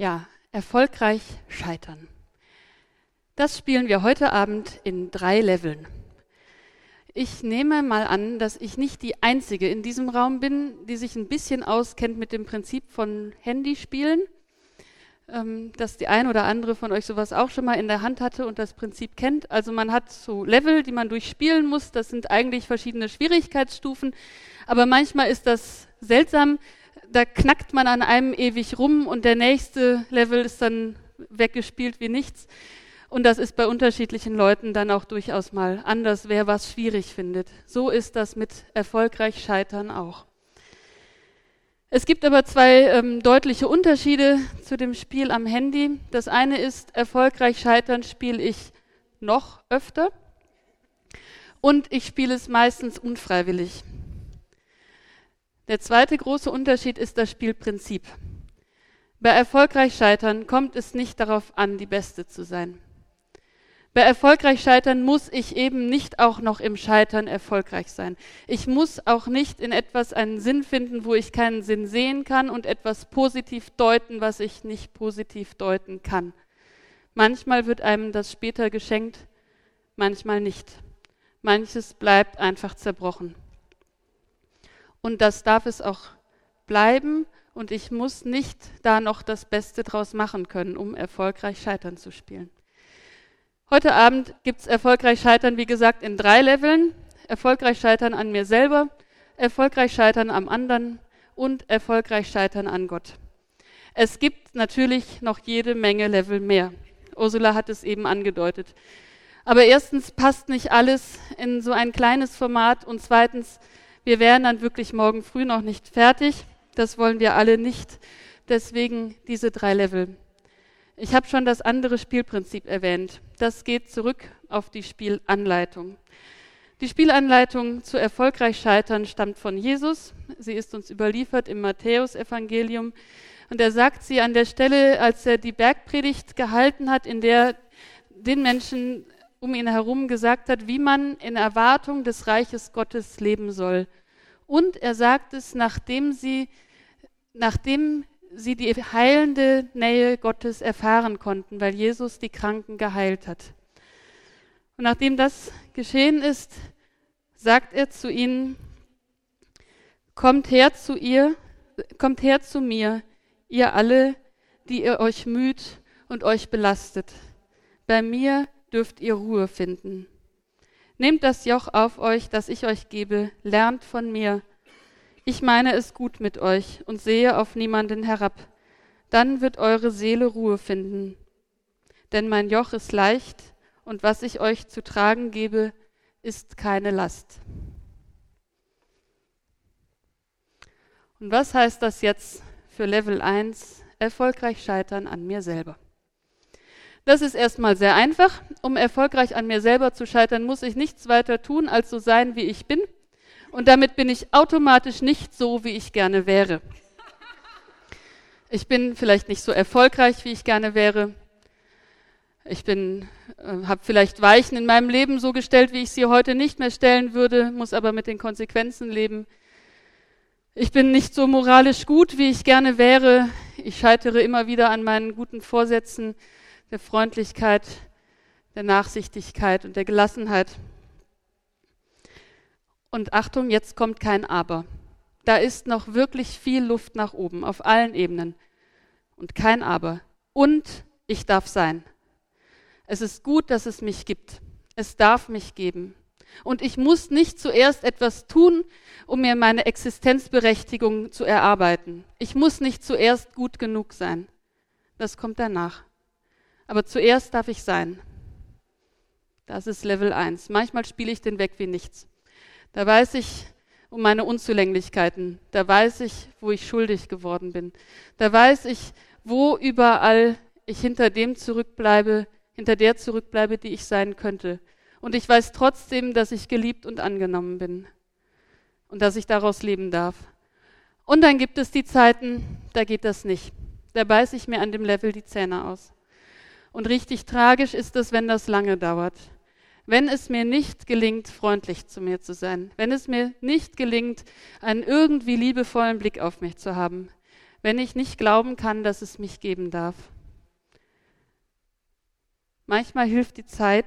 Ja, erfolgreich scheitern. Das spielen wir heute Abend in drei Leveln. Ich nehme mal an, dass ich nicht die Einzige in diesem Raum bin, die sich ein bisschen auskennt mit dem Prinzip von Handyspielen. Ähm, dass die ein oder andere von euch sowas auch schon mal in der Hand hatte und das Prinzip kennt. Also man hat so Level, die man durchspielen muss. Das sind eigentlich verschiedene Schwierigkeitsstufen. Aber manchmal ist das seltsam, da knackt man an einem ewig rum und der nächste Level ist dann weggespielt wie nichts. Und das ist bei unterschiedlichen Leuten dann auch durchaus mal anders, wer was schwierig findet. So ist das mit erfolgreich Scheitern auch. Es gibt aber zwei ähm, deutliche Unterschiede zu dem Spiel am Handy. Das eine ist, erfolgreich Scheitern spiele ich noch öfter und ich spiele es meistens unfreiwillig. Der zweite große Unterschied ist das Spielprinzip. Bei erfolgreich Scheitern kommt es nicht darauf an, die Beste zu sein. Bei erfolgreich Scheitern muss ich eben nicht auch noch im Scheitern erfolgreich sein. Ich muss auch nicht in etwas einen Sinn finden, wo ich keinen Sinn sehen kann und etwas positiv deuten, was ich nicht positiv deuten kann. Manchmal wird einem das später geschenkt, manchmal nicht. Manches bleibt einfach zerbrochen. Und das darf es auch bleiben. Und ich muss nicht da noch das Beste draus machen können, um erfolgreich Scheitern zu spielen. Heute Abend gibt es erfolgreich Scheitern, wie gesagt, in drei Leveln. Erfolgreich Scheitern an mir selber, erfolgreich Scheitern am anderen und erfolgreich Scheitern an Gott. Es gibt natürlich noch jede Menge Level mehr. Ursula hat es eben angedeutet. Aber erstens passt nicht alles in so ein kleines Format und zweitens wir wären dann wirklich morgen früh noch nicht fertig. Das wollen wir alle nicht. Deswegen diese drei Level. Ich habe schon das andere Spielprinzip erwähnt. Das geht zurück auf die Spielanleitung. Die Spielanleitung zu erfolgreich scheitern stammt von Jesus. Sie ist uns überliefert im Matthäusevangelium. Und er sagt sie an der Stelle, als er die Bergpredigt gehalten hat, in der den Menschen um ihn herum gesagt hat, wie man in Erwartung des Reiches Gottes leben soll. Und er sagt es, nachdem sie, nachdem sie die heilende Nähe Gottes erfahren konnten, weil Jesus die Kranken geheilt hat. Und nachdem das geschehen ist, sagt er zu ihnen, kommt her zu ihr, kommt her zu mir, ihr alle, die ihr euch müht und euch belastet. Bei mir dürft ihr Ruhe finden. Nehmt das Joch auf euch, das ich euch gebe, lernt von mir. Ich meine es gut mit euch und sehe auf niemanden herab. Dann wird eure Seele Ruhe finden. Denn mein Joch ist leicht und was ich euch zu tragen gebe, ist keine Last. Und was heißt das jetzt für Level 1? Erfolgreich scheitern an mir selber. Das ist erstmal sehr einfach. Um erfolgreich an mir selber zu scheitern, muss ich nichts weiter tun, als so sein, wie ich bin. Und damit bin ich automatisch nicht so, wie ich gerne wäre. Ich bin vielleicht nicht so erfolgreich, wie ich gerne wäre. Ich äh, habe vielleicht Weichen in meinem Leben so gestellt, wie ich sie heute nicht mehr stellen würde, muss aber mit den Konsequenzen leben. Ich bin nicht so moralisch gut, wie ich gerne wäre. Ich scheitere immer wieder an meinen guten Vorsätzen der Freundlichkeit, der Nachsichtigkeit und der Gelassenheit. Und Achtung, jetzt kommt kein Aber. Da ist noch wirklich viel Luft nach oben auf allen Ebenen. Und kein Aber. Und ich darf sein. Es ist gut, dass es mich gibt. Es darf mich geben. Und ich muss nicht zuerst etwas tun, um mir meine Existenzberechtigung zu erarbeiten. Ich muss nicht zuerst gut genug sein. Das kommt danach. Aber zuerst darf ich sein. Das ist Level 1. Manchmal spiele ich den weg wie nichts. Da weiß ich um meine Unzulänglichkeiten. Da weiß ich, wo ich schuldig geworden bin. Da weiß ich, wo überall ich hinter dem zurückbleibe, hinter der zurückbleibe, die ich sein könnte. Und ich weiß trotzdem, dass ich geliebt und angenommen bin und dass ich daraus leben darf. Und dann gibt es die Zeiten, da geht das nicht. Da beiße ich mir an dem Level die Zähne aus. Und richtig tragisch ist es, wenn das lange dauert. Wenn es mir nicht gelingt, freundlich zu mir zu sein, wenn es mir nicht gelingt, einen irgendwie liebevollen Blick auf mich zu haben, wenn ich nicht glauben kann, dass es mich geben darf. Manchmal hilft die Zeit,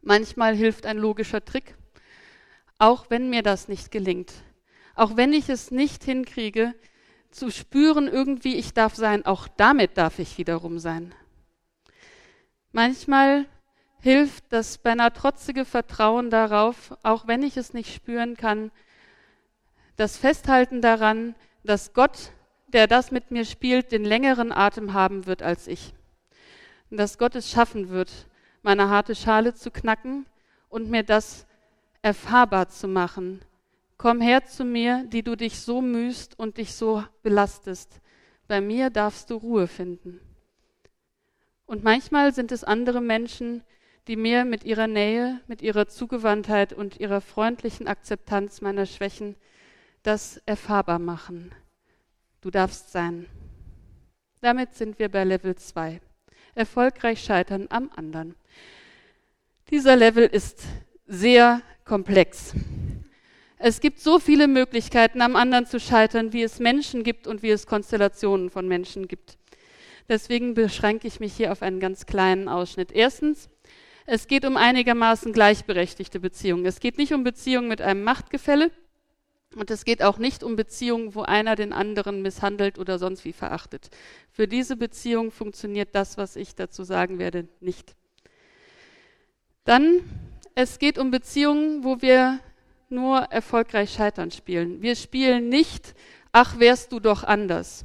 manchmal hilft ein logischer Trick, auch wenn mir das nicht gelingt, auch wenn ich es nicht hinkriege, zu spüren, irgendwie ich darf sein, auch damit darf ich wiederum sein. Manchmal hilft das beinahe trotzige Vertrauen darauf, auch wenn ich es nicht spüren kann, das Festhalten daran, dass Gott, der das mit mir spielt, den längeren Atem haben wird als ich. Und dass Gott es schaffen wird, meine harte Schale zu knacken und mir das erfahrbar zu machen. Komm her zu mir, die du dich so mühst und dich so belastest. Bei mir darfst du Ruhe finden. Und manchmal sind es andere Menschen, die mir mit ihrer Nähe, mit ihrer Zugewandtheit und ihrer freundlichen Akzeptanz meiner Schwächen das erfahrbar machen. Du darfst sein. Damit sind wir bei Level 2. Erfolgreich scheitern am anderen. Dieser Level ist sehr komplex. Es gibt so viele Möglichkeiten, am anderen zu scheitern, wie es Menschen gibt und wie es Konstellationen von Menschen gibt. Deswegen beschränke ich mich hier auf einen ganz kleinen Ausschnitt. Erstens, es geht um einigermaßen gleichberechtigte Beziehungen. Es geht nicht um Beziehungen mit einem Machtgefälle, und es geht auch nicht um Beziehungen, wo einer den anderen misshandelt oder sonst wie verachtet. Für diese Beziehung funktioniert das, was ich dazu sagen werde, nicht. Dann, es geht um Beziehungen, wo wir nur erfolgreich scheitern spielen. Wir spielen nicht, ach wärst du doch anders.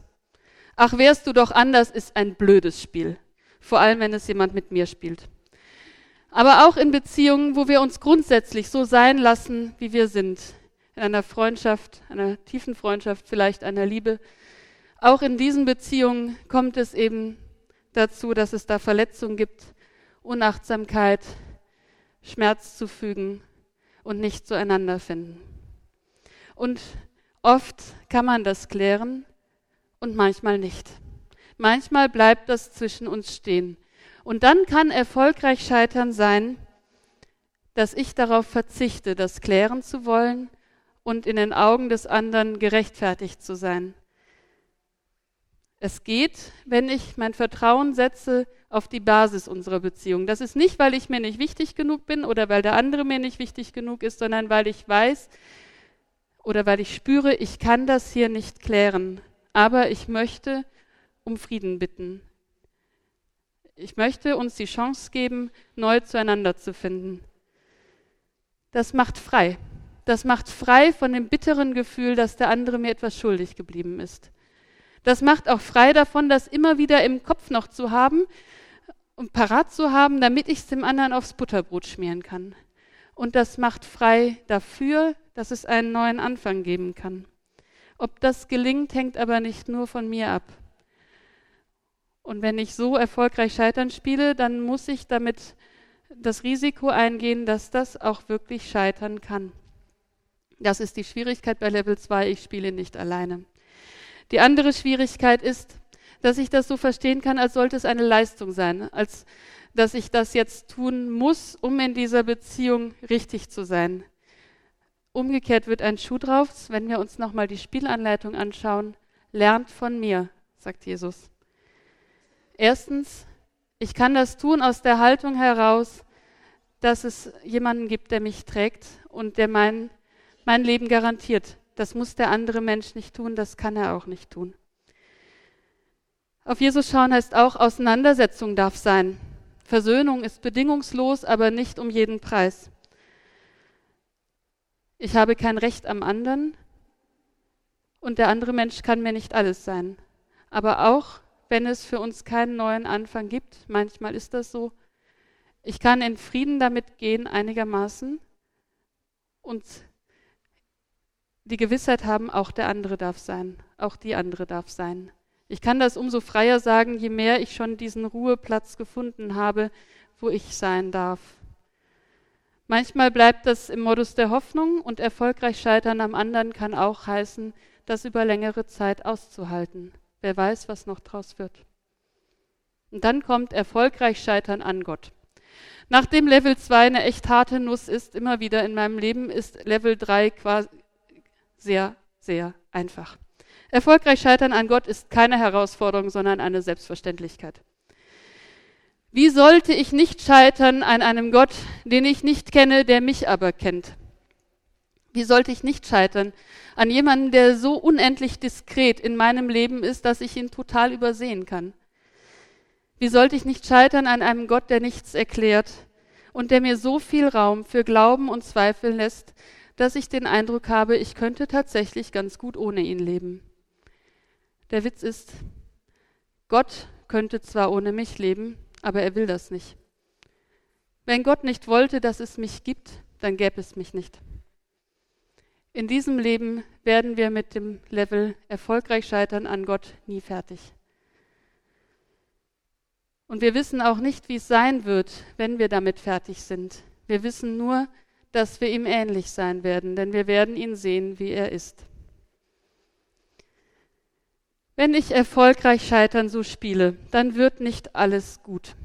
Ach wärst du doch anders ist ein blödes Spiel. Vor allem, wenn es jemand mit mir spielt. Aber auch in Beziehungen, wo wir uns grundsätzlich so sein lassen, wie wir sind in einer Freundschaft, einer tiefen Freundschaft, vielleicht einer Liebe. Auch in diesen Beziehungen kommt es eben dazu, dass es da Verletzungen gibt, Unachtsamkeit, Schmerz zu fügen und nicht zueinander finden. Und oft kann man das klären und manchmal nicht. Manchmal bleibt das zwischen uns stehen. Und dann kann erfolgreich scheitern sein, dass ich darauf verzichte, das klären zu wollen und in den Augen des anderen gerechtfertigt zu sein. Es geht, wenn ich mein Vertrauen setze auf die Basis unserer Beziehung. Das ist nicht, weil ich mir nicht wichtig genug bin oder weil der andere mir nicht wichtig genug ist, sondern weil ich weiß oder weil ich spüre, ich kann das hier nicht klären. Aber ich möchte um Frieden bitten. Ich möchte uns die Chance geben, neu zueinander zu finden. Das macht frei. Das macht frei von dem bitteren Gefühl, dass der andere mir etwas schuldig geblieben ist. Das macht auch frei davon, das immer wieder im Kopf noch zu haben und parat zu haben, damit ich es dem anderen aufs Butterbrot schmieren kann. Und das macht frei dafür, dass es einen neuen Anfang geben kann. Ob das gelingt, hängt aber nicht nur von mir ab. Und wenn ich so erfolgreich Scheitern spiele, dann muss ich damit das Risiko eingehen, dass das auch wirklich scheitern kann. Das ist die Schwierigkeit bei Level 2, ich spiele nicht alleine. Die andere Schwierigkeit ist, dass ich das so verstehen kann, als sollte es eine Leistung sein, als dass ich das jetzt tun muss, um in dieser Beziehung richtig zu sein. Umgekehrt wird ein Schuh drauf, wenn wir uns nochmal die Spielanleitung anschauen. Lernt von mir, sagt Jesus. Erstens, ich kann das tun aus der Haltung heraus, dass es jemanden gibt, der mich trägt und der mein mein Leben garantiert. Das muss der andere Mensch nicht tun, das kann er auch nicht tun. Auf Jesus schauen heißt auch, Auseinandersetzung darf sein. Versöhnung ist bedingungslos, aber nicht um jeden Preis. Ich habe kein Recht am anderen und der andere Mensch kann mir nicht alles sein. Aber auch wenn es für uns keinen neuen Anfang gibt, manchmal ist das so, ich kann in Frieden damit gehen einigermaßen und die Gewissheit haben, auch der andere darf sein, auch die andere darf sein. Ich kann das umso freier sagen, je mehr ich schon diesen Ruheplatz gefunden habe, wo ich sein darf. Manchmal bleibt das im Modus der Hoffnung und erfolgreich scheitern am anderen kann auch heißen, das über längere Zeit auszuhalten. Wer weiß, was noch draus wird. Und dann kommt erfolgreich scheitern an Gott. Nachdem Level 2 eine echt harte Nuss ist, immer wieder in meinem Leben, ist Level 3 quasi sehr, sehr einfach. Erfolgreich scheitern an Gott ist keine Herausforderung, sondern eine Selbstverständlichkeit. Wie sollte ich nicht scheitern an einem Gott, den ich nicht kenne, der mich aber kennt? Wie sollte ich nicht scheitern an jemandem, der so unendlich diskret in meinem Leben ist, dass ich ihn total übersehen kann? Wie sollte ich nicht scheitern an einem Gott, der nichts erklärt und der mir so viel Raum für Glauben und Zweifel lässt, dass ich den Eindruck habe, ich könnte tatsächlich ganz gut ohne ihn leben? Der Witz ist, Gott könnte zwar ohne mich leben, aber er will das nicht. Wenn Gott nicht wollte, dass es mich gibt, dann gäbe es mich nicht. In diesem Leben werden wir mit dem Level erfolgreich scheitern an Gott nie fertig. Und wir wissen auch nicht, wie es sein wird, wenn wir damit fertig sind. Wir wissen nur, dass wir ihm ähnlich sein werden, denn wir werden ihn sehen, wie er ist. Wenn ich erfolgreich scheitern so spiele, dann wird nicht alles gut.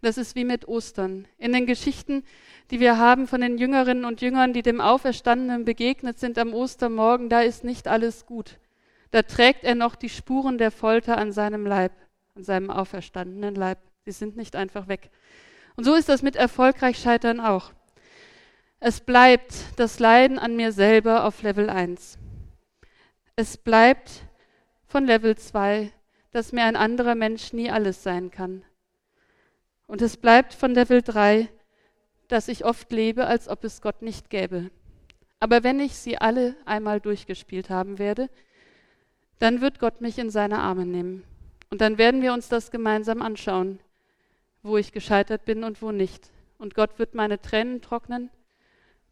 Das ist wie mit Ostern. In den Geschichten, die wir haben von den Jüngerinnen und Jüngern, die dem Auferstandenen begegnet sind am Ostermorgen, da ist nicht alles gut. Da trägt er noch die Spuren der Folter an seinem Leib, an seinem auferstandenen Leib. Sie sind nicht einfach weg. Und so ist das mit erfolgreich scheitern auch. Es bleibt das Leiden an mir selber auf Level 1. Es bleibt von Level 2, dass mir ein anderer Mensch nie alles sein kann. Und es bleibt von Level 3, dass ich oft lebe, als ob es Gott nicht gäbe. Aber wenn ich sie alle einmal durchgespielt haben werde, dann wird Gott mich in seine Arme nehmen. Und dann werden wir uns das gemeinsam anschauen, wo ich gescheitert bin und wo nicht. Und Gott wird meine Tränen trocknen,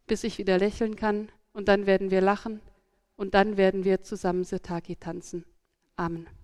bis ich wieder lächeln kann. Und dann werden wir lachen und dann werden wir zusammen Setaki tanzen. Amen.